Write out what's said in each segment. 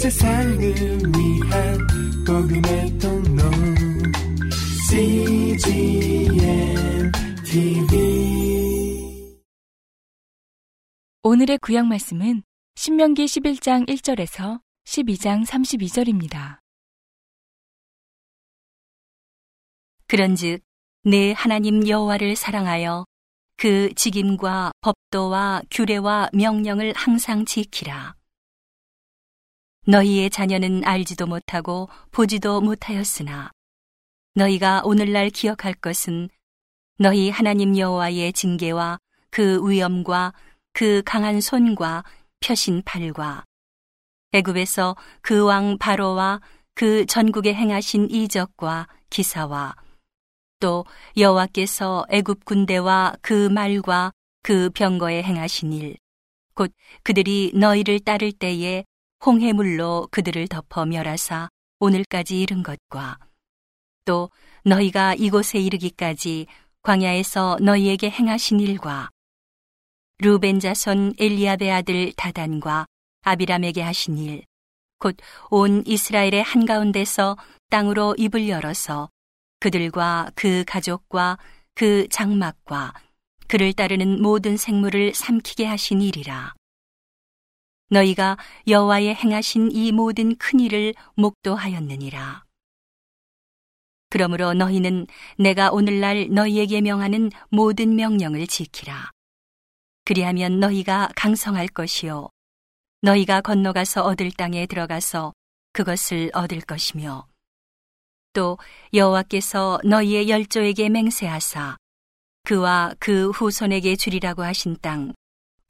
세상을 위한 복음의 통로 CGM TV 오늘의 구약 말씀은 신명기 11장 1절에서 12장 32절입니다. 그런즉 내 하나님 여호와를 사랑하여 그 직임과 법도와 규례와 명령을 항상 지키라. 너희의 자녀는 알지도 못하고 보지도 못하였으나 너희가 오늘날 기억할 것은 너희 하나님 여호와의 징계와 그 위엄과 그 강한 손과 펴신 팔과 애굽에서 그 왕 바로와 그 전국에 행하신 이적과 기사와 또 여호와께서 애굽 군대와 그 말과 그 병거에 행하신 일, 곧 그들이 너희를 따를 때에 홍해물로 그들을 덮어 멸하사 오늘까지 이른 것과 또 너희가 이곳에 이르기까지 광야에서 너희에게 행하신 일과 루벤 자손 엘리아베 아들 다단과 아비람에게 하신 일, 곧 온 이스라엘의 한가운데서 땅으로 입을 열어서 그들과 그 가족과 그 장막과 그를 따르는 모든 생물을 삼키게 하신 일이라. 너희가 여호와의 행하신 이 모든 큰 일을 목도하였느니라. 그러므로 너희는 내가 오늘날 너희에게 명하는 모든 명령을 지키라. 그리하면 너희가 강성할 것이요. 너희가 건너가서 얻을 땅에 들어가서 그것을 얻을 것이며 또 여호와께서 너희의 열조에게 맹세하사 그와 그 후손에게 주리라고 하신 땅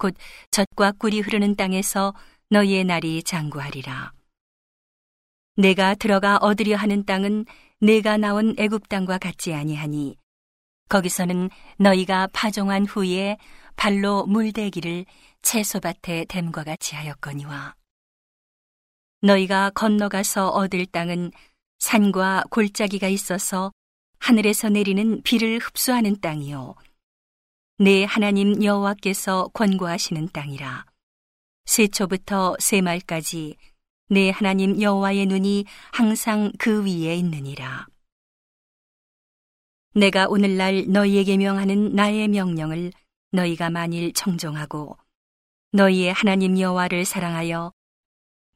곧 젖과 꿀이 흐르는 땅에서 너희의 날이 장구하리라 내가 들어가 얻으려 하는 땅은 내가 나온 애굽 땅과 같지 아니하니 거기서는 너희가 파종한 후에 발로 물대기를 채소밭에 댐과 같이 하였거니와 너희가 건너가서 얻을 땅은 산과 골짜기가 있어서 하늘에서 내리는 비를 흡수하는 땅이요. 내 하나님 여호와께서 권고하시는 땅이라. 세초부터 세말까지 내 하나님 여호와의 눈이 항상 그 위에 있느니라. 내가 오늘날 너희에게 명하는 나의 명령을 너희가 만일 청종하고 너희의 하나님 여호와를 사랑하여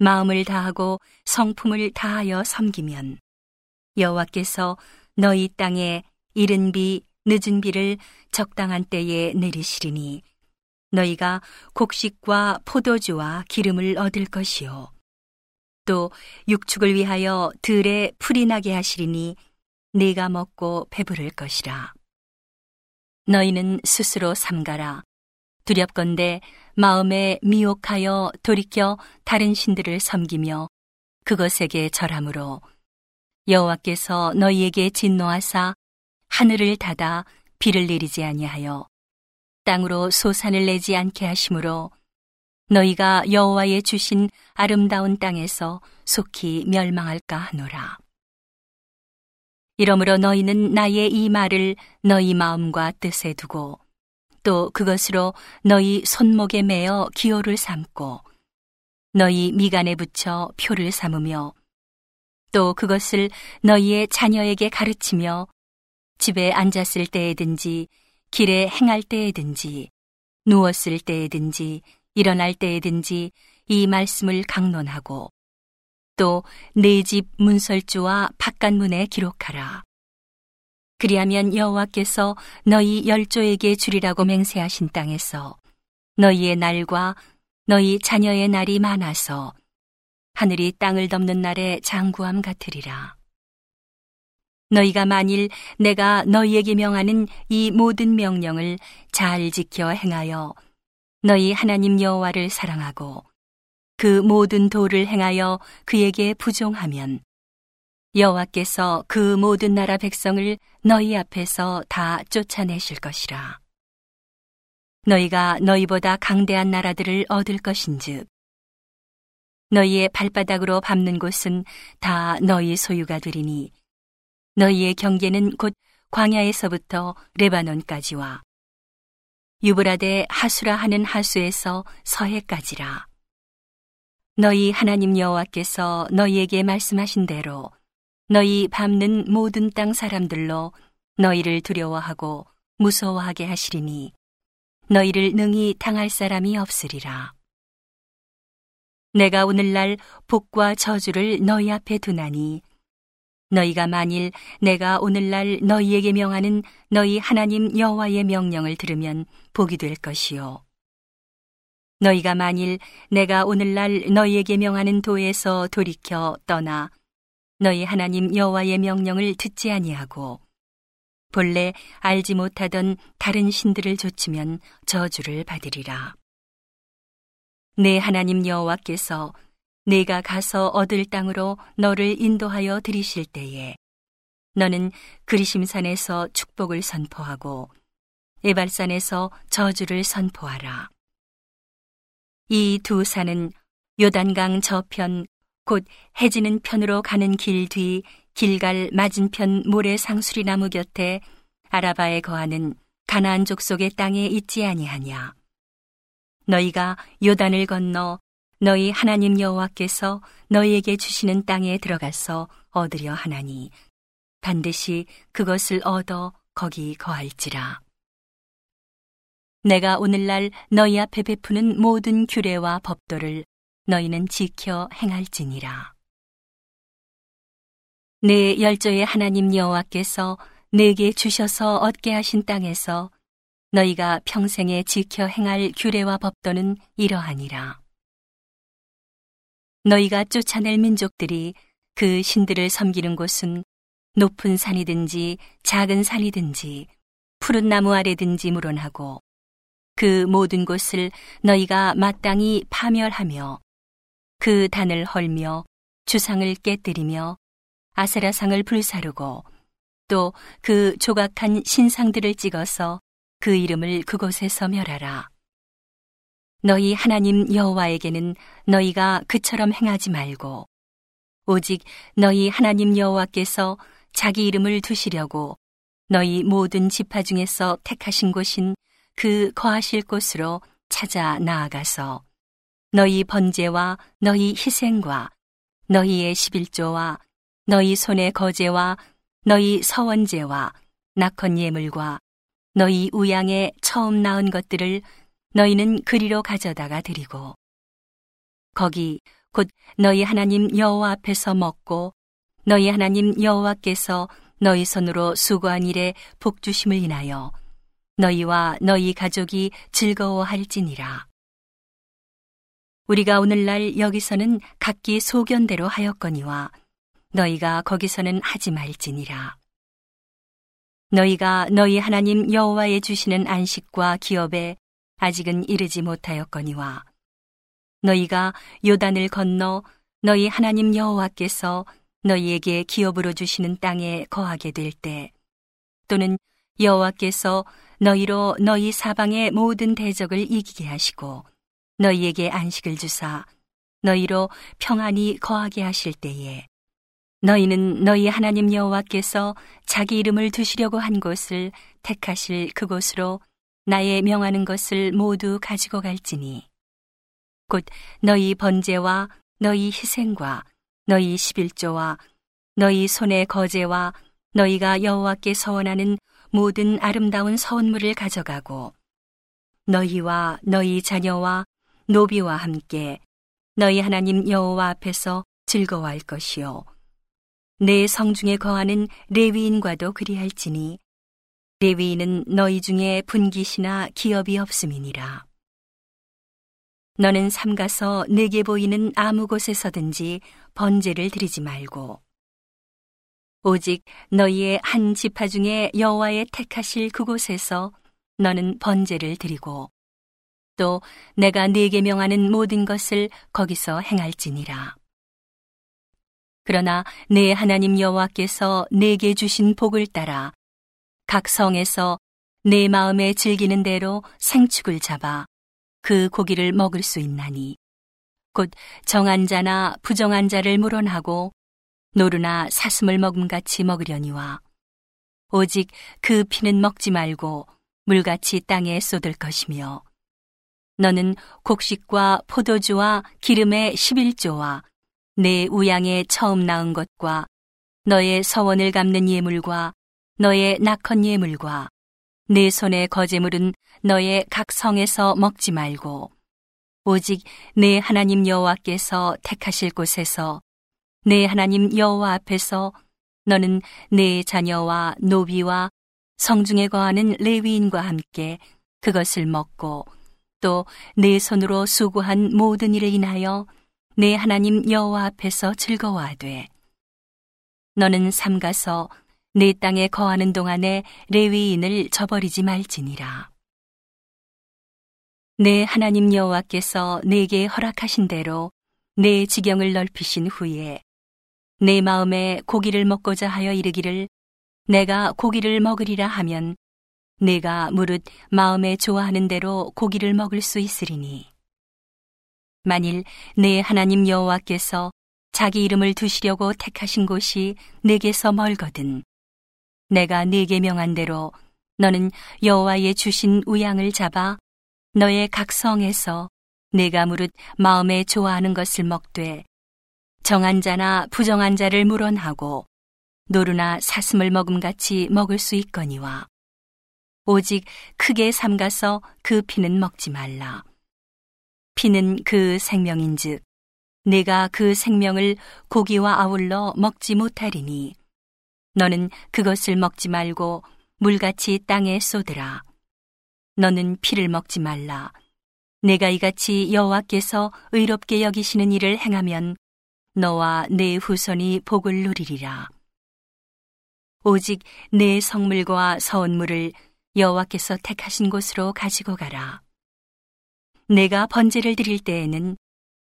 마음을 다하고 성품을 다하여 섬기면 여호와께서 너희 땅에 이른 비 늦은 비를 적당한 때에 내리시리니 너희가 곡식과 포도주와 기름을 얻을 것이요. 또 육축을 위하여 들에 풀이 나게 하시리니 네가 먹고 배부를 것이라. 너희는 스스로 삼가라. 두렵건대 마음에 미혹하여 돌이켜 다른 신들을 섬기며 그것에게 절함으로 여호와께서 너희에게 진노하사 하늘을 닫아 비를 내리지 아니하여 땅으로 소산을 내지 않게 하심으로 너희가 여호와의 주신 아름다운 땅에서 속히 멸망할까 하노라. 이러므로 너희는 나의 이 말을 너희 마음과 뜻에 두고 또 그것으로 너희 손목에 매어 기호를 삼고 너희 미간에 붙여 표를 삼으며 또 그것을 너희의 자녀에게 가르치며 집에 앉았을 때에든지 길에 행할 때에든지 누웠을 때에든지 일어날 때에든지 이 말씀을 강론하고 또 내 집 문설주와 바깥문에 기록하라. 그리하면 여호와께서 너희 열조에게 주리라고 맹세하신 땅에서 너희의 날과 너희 자녀의 날이 많아서 하늘이 땅을 덮는 날에 장구함 같으리라. 너희가 만일 내가 너희에게 명하는 이 모든 명령을 잘 지켜 행하여 너희 하나님 여호와를 사랑하고 그 모든 도를 행하여 그에게 부종하면 여호와께서 그 모든 나라 백성을 너희 앞에서 다 쫓아내실 것이라. 너희가 너희보다 강대한 나라들을 얻을 것인즉 너희의 발바닥으로 밟는 곳은 다 너희 소유가 되리니 너희의 경계는 곧 광야에서부터 레바논까지와 유브라데 하수라 하는 하수에서 서해까지라. 너희 하나님 여호와께서 너희에게 말씀하신 대로 너희 밟는 모든 땅 사람들로 너희를 두려워하고 무서워하게 하시리니 너희를 능히 당할 사람이 없으리라. 내가 오늘날 복과 저주를 너희 앞에 두나니 너희가 만일 내가 오늘날 너희에게 명하는 너희 하나님 여호와의 명령을 들으면 복이 될 것이요 너희가 만일 내가 오늘날 너희에게 명하는 도에서 돌이켜 떠나 너희 하나님 여호와의 명령을 듣지 아니하고 본래 알지 못하던 다른 신들을 좇으면 저주를 받으리라. 내 하나님 여호와께서 내가 가서 얻을 땅으로 너를 인도하여 들이실 때에 너는 그리심산에서 축복을 선포하고 에발산에서 저주를 선포하라. 이 두 산은 요단강 저편 곧 해지는 편으로 가는 길 뒤 길갈 맞은편 모래 상수리 나무 곁에 아라바에 거하는 가나안 족속의 땅에 있지 아니하냐. 너희가 요단을 건너 너희 하나님 여호와께서 너희에게 주시는 땅에 들어가서 얻으려 하나니 반드시 그것을 얻어 거기 거할지라. 내가 오늘날 너희 앞에 베푸는 모든 규례와 법도를 너희는 지켜 행할지니라. 내 열조의 하나님 여호와께서 내게 주셔서 얻게 하신 땅에서 너희가 평생에 지켜 행할 규례와 법도는 이러하니라. 너희가 쫓아낼 민족들이 그 신들을 섬기는 곳은 높은 산이든지 작은 산이든지 푸른 나무 아래든지 물론하고 그 모든 곳을 너희가 마땅히 파멸하며 그 단을 헐며 주상을 깨뜨리며 아세라상을 불사르고 또 그 조각한 신상들을 찍어서 그 이름을 그곳에서 멸하라. 너희 하나님 여호와에게는 너희가 그처럼 행하지 말고 오직 너희 하나님 여호와께서 자기 이름을 두시려고 너희 모든 지파 중에서 택하신 곳인 그 거하실 곳으로 찾아 나아가서 너희 번제와 너희 희생과 너희의 십일조와 너희 손의 거제와 너희 서원제와 낙헌 예물과 너희 우양에 처음 낳은 것들을 너희는 그리로 가져다가 드리고 거기 곧 너희 하나님 여호와 앞에서 먹고 너희 하나님 여호와께서 너희 손으로 수고한 일에 복 주심을 인하여 너희와 너희 가족이 즐거워할지니라. 우리가 오늘날 여기서는 각기 소견대로 하였거니와 너희가 거기서는 하지 말지니라. 너희가 너희 하나님 여호와의 주시는 안식과 기업에 아직은 이르지 못하였거니와 너희가 요단을 건너 너희 하나님 여호와께서 너희에게 기업으로 주시는 땅에 거하게 될 때 또는 여호와께서 너희로 너희 사방의 모든 대적을 이기게 하시고 너희에게 안식을 주사 너희로 평안히 거하게 하실 때에 너희는 너희 하나님 여호와께서 자기 이름을 두시려고 한 곳을 택하실 그곳으로 나의 명하는 것을 모두 가지고 갈지니. 곧 너희 번제와 너희 희생과 너희 십일조와 너희 손의 거제와 너희가 여호와께 서원하는 모든 아름다운 서원물을 가져가고 너희와 너희 자녀와 노비와 함께 너희 하나님 여호와 앞에서 즐거워할 것이요. 내 성중에 거하는 레위인과도 그리할지니 레위인은 너희 중에 분깃이나 기업이 없음이니라. 너는 삼가서 내게 보이는 아무 곳에서든지 번제를 드리지 말고 오직 너희의 한 지파 중에 여호와의 택하실 그곳에서 너는 번제를 드리고 또 내가 네게 명하는 모든 것을 거기서 행할지니라. 그러나 내 하나님 여호와께서 내게 주신 복을 따라 각 성에서 내 마음에 즐기는 대로 생축을 잡아 그 고기를 먹을 수 있나니. 곧 정한 자나 부정한 자를 물어하고 노루나 사슴을 먹음같이 먹으려니와 오직 그 피는 먹지 말고 물같이 땅에 쏟을 것이며 너는 곡식과 포도주와 기름의 11조와 내 우양에 처음 낳은 것과 너의 서원을 갚는 예물과 너의 낙헌 예물과 내 손의 거제물은 너의 각 성에서 먹지 말고. 오직 내 하나님 여호와께서 택하실 곳에서 내 하나님 여호와 앞에서 너는 내 자녀와 노비와 성중에 거하는 레위인과 함께 그것을 먹고 또내 손으로 수고한 모든 일을 인하여 내 하나님 여호와 앞에서 즐거워하되. 너는 삼가서 내 땅에 거하는 동안에 레위인을 저버리지 말지니라. 내 하나님 여호와께서 내게 허락하신 대로 내 지경을 넓히신 후에 내 마음에 고기를 먹고자 하여 이르기를 내가 고기를 먹으리라 하면 내가 무릇 마음에 좋아하는 대로 고기를 먹을 수 있으리니 만일 내 하나님 여호와께서 자기 이름을 두시려고 택하신 곳이 내게서 멀거든 내가 네게 명한 대로 너는 여호와의 주신 우양을 잡아 너의 각성에서 내가 무릇 마음에 좋아하는 것을 먹되 정한 자나 부정한 자를 물어하고 노루나 사슴을 먹음같이 먹을 수 있거니와 오직 크게 삼가서 그 피는 먹지 말라. 피는 그 생명인즉 내가 그 생명을 고기와 아울러 먹지 못하리니 너는 그것을 먹지 말고 물같이 땅에 쏟으라. 너는 피를 먹지 말라. 내가 이같이 여호와께서 의롭게 여기시는 일을 행하면 너와 내 후손이 복을 누리리라. 오직 내 성물과 서원물을 여호와께서 택하신 곳으로 가지고 가라. 내가 번제를 드릴 때에는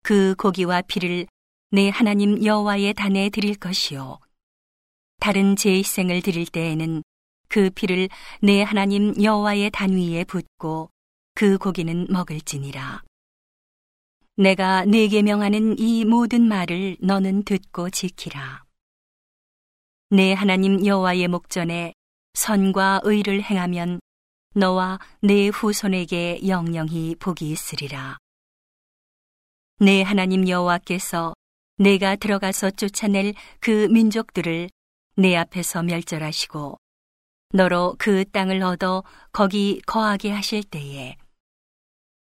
그 고기와 피를 내 하나님 여호와의 단에 드릴 것이요. 다른 제일생을 드릴 때에는 그 피를 내 하나님 여호와의 단 위에 붓고 그 고기는 먹을지니라. 내가 네게 명하는 이 모든 말을 너는 듣고 지키라. 내 하나님 여호와의 목전에 선과 의를 행하면 너와 내 후손에게 영영히 복이 있으리라. 내 하나님 여호와께서 내가 들어가서 쫓아낼 그 민족들을 내 앞에서 멸절하시고 너로 그 땅을 얻어 거기 거하게 하실 때에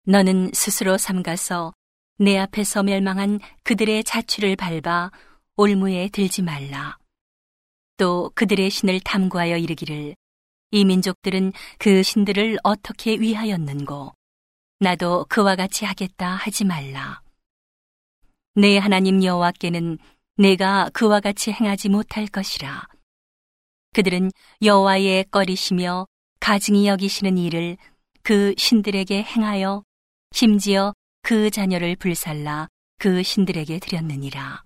너는 스스로 삼가서 내 앞에서 멸망한 그들의 자취를 밟아 올무에 들지 말라. 또 그들의 신을 탐구하여 이르기를 이 민족들은 그 신들을 어떻게 위하였는고 나도 그와 같이 하겠다 하지 말라. 내 하나님 여호와께는 내가 그와 같이 행하지 못할 것이라. 그들은 여호와의 꺼리시며 가증히 여기시는 일을 그 신들에게 행하여 심지어 그 자녀를 불살라 그 신들에게 드렸느니라.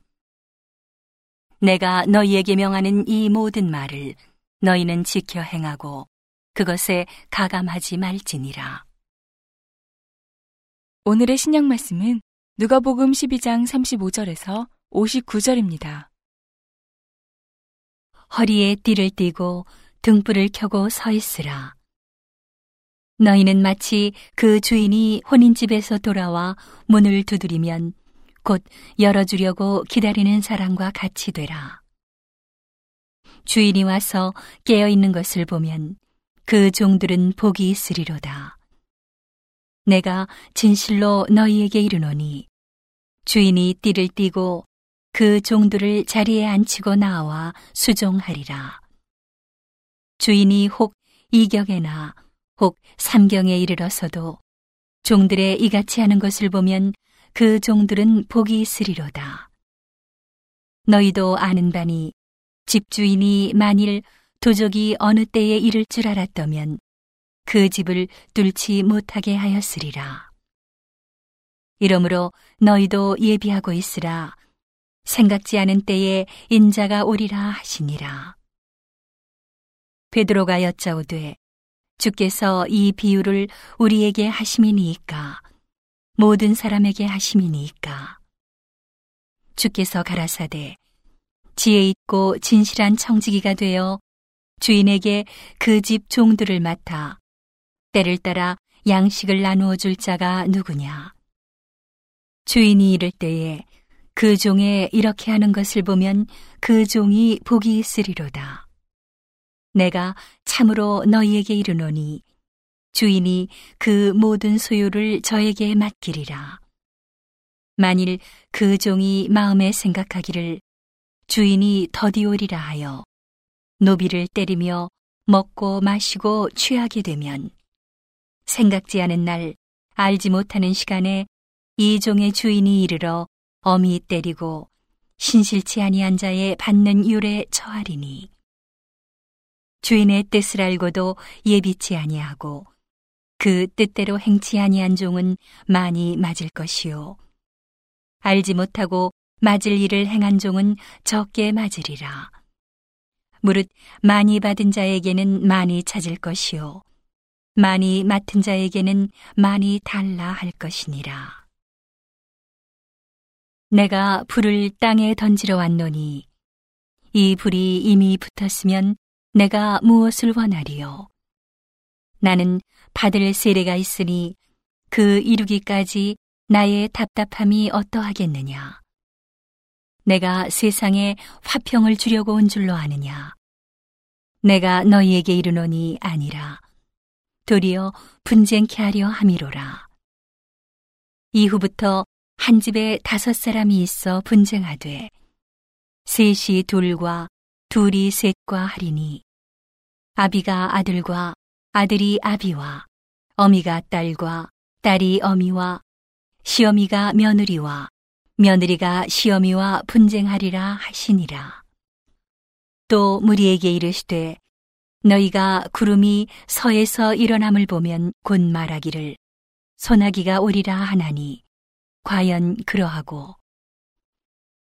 내가 너희에게 명하는 이 모든 말을 너희는 지켜 행하고 그것에 가감하지 말지니라. 오늘의 신약 말씀은 누가복음 12장 35절에서 59절입니다. 허리에 띠를 띠고 등불을 켜고 서 있으라. 너희는 마치 그 주인이 혼인집에서 돌아와 문을 두드리면 곧 열어주려고 기다리는 사람과 같이 되라. 주인이 와서 깨어 있는 것을 보면 그 종들은 복이 있으리로다. 내가 진실로 너희에게 이르노니 주인이 띠를 띠고 그 종들을 자리에 앉히고 나와 수종하리라. 주인이 혹 이격에나 혹 삼경에 이르러서도 종들의 이같이 하는 것을 보면 그 종들은 복이 있으리로다. 너희도 아는 바니 집주인이 만일 도적이 어느 때에 이를 줄 알았다면 그 집을 뚫지 못하게 하였으리라. 이러므로 너희도 예비하고 있으라. 생각지 않은 때에 인자가 오리라 하시니라. 베드로가 여짜오되 주께서 이 비유를 우리에게 하심이니이까 모든 사람에게 하심이니이까 주께서 가라사대 지혜 있고 진실한 청지기가 되어 주인에게 그 집 종들을 맡아 때를 따라 양식을 나누어 줄 자가 누구냐? 주인이 이를 때에 그 종에 이렇게 하는 것을 보면 그 종이 복이 있으리로다. 내가 참으로 너희에게 이르노니 주인이 그 모든 소유를 저에게 맡기리라. 만일 그 종이 마음에 생각하기를 주인이 더디오리라 하여 노비를 때리며 먹고 마시고 취하게 되면 생각지 않은 날 알지 못하는 시간에 이 종의 주인이 이르러 어미 때리고 신실치 아니한 자의 받는 율에 처하리니. 주인의 뜻을 알고도 예비치 아니하고 그 뜻대로 행치 아니한 종은 많이 맞을 것이요. 알지 못하고 맞을 일을 행한 종은 적게 맞으리라. 무릇 많이 받은 자에게는 많이 찾을 것이요. 많이 맡은 자에게는 많이 달라 할 것이니라 내가 불을 땅에 던지러 왔노니 이 불이 이미 붙었으면 내가 무엇을 원하리요? 나는 받을 세례가 있으니 그 이루기까지 나의 답답함이 어떠하겠느냐? 내가 세상에 화평을 주려고 온 줄로 아느냐? 내가 너희에게 이르노니 아니라 도리어 분쟁케 하려 함이로라. 이후부터 한 집에 다섯 사람이 있어 분쟁하되 셋이 둘과 둘이 셋과 하리니 아비가 아들과 아들이 아비와 어미가 딸과 딸이 어미와 시어미가 며느리와 며느리가 시어미와 분쟁하리라 하시니라. 또 무리에게 이르시되 너희가 구름이 서에서 일어남을 보면 곧 말하기를 소나기가 오리라 하나니 과연 그러하고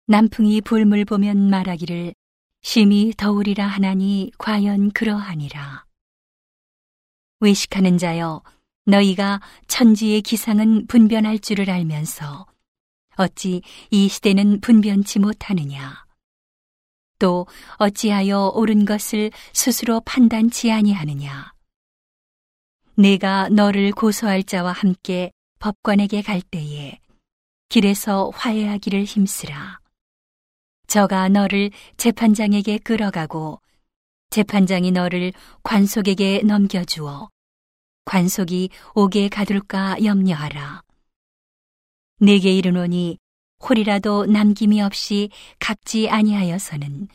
남풍이 불물 보면 말하기를 심히 더우리라 하나니 과연 그러하니라. 외식하는 자여 너희가 천지의 기상은 분변할 줄을 알면서 어찌 이 시대는 분변치 못하느냐. 또 어찌하여 옳은 것을 스스로 판단치 아니하느냐. 내가 너를 고소할 자와 함께 법관에게 갈 때에 길에서 화해하기를 힘쓰라. 저가 너를 재판장에게 끌어가고 재판장이 너를 관속에게 넘겨주어 관속이 옥에 가둘까 염려하라. 내게 이르노니 홀이라도 남김이 없이 갚지 아니하여서는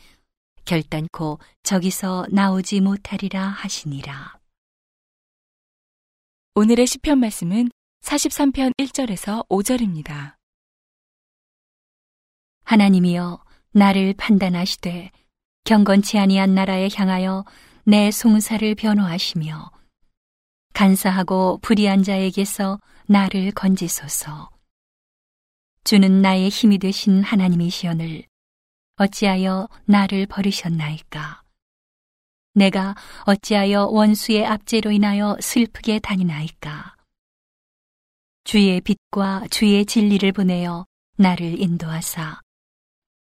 결단코 저기서 나오지 못하리라 하시니라. 오늘의 시편 말씀은 43편 1절에서 5절입니다. 하나님이여 나를 판단하시되 경건치 아니한 나라에 향하여 내 송사를 변호하시며 간사하고 불의한 자에게서 나를 건지소서. 주는 나의 힘이 되신 하나님이시오늘 어찌하여 나를 버리셨나이까? 내가 어찌하여 원수의 압제로 인하여 슬프게 다니나이까? 주의 빛과 주의 진리를 보내어 나를 인도하사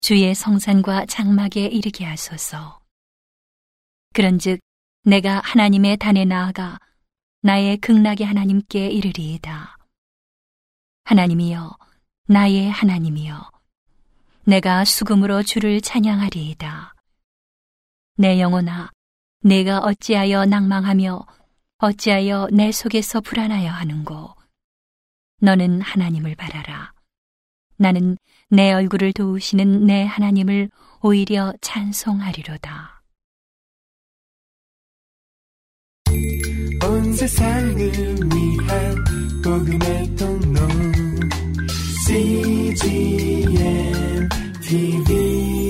주의 성산과 장막에 이르게 하소서. 그런즉 내가 하나님의 단에 나아가 나의 극락의 하나님께 이르리이다. 하나님이여, 나의 하나님이여, 내가 수금으로 주를 찬양하리이다. 내 영혼아, 내가 어찌하여 낭망하며 어찌하여 내 속에서 불안하여 하는고. 너는 하나님을 바라라. 나는 내 얼굴을 도우시는 내 하나님을 오히려 찬송하리로다. 온 세상을 위한 복음의 통로 CGM TV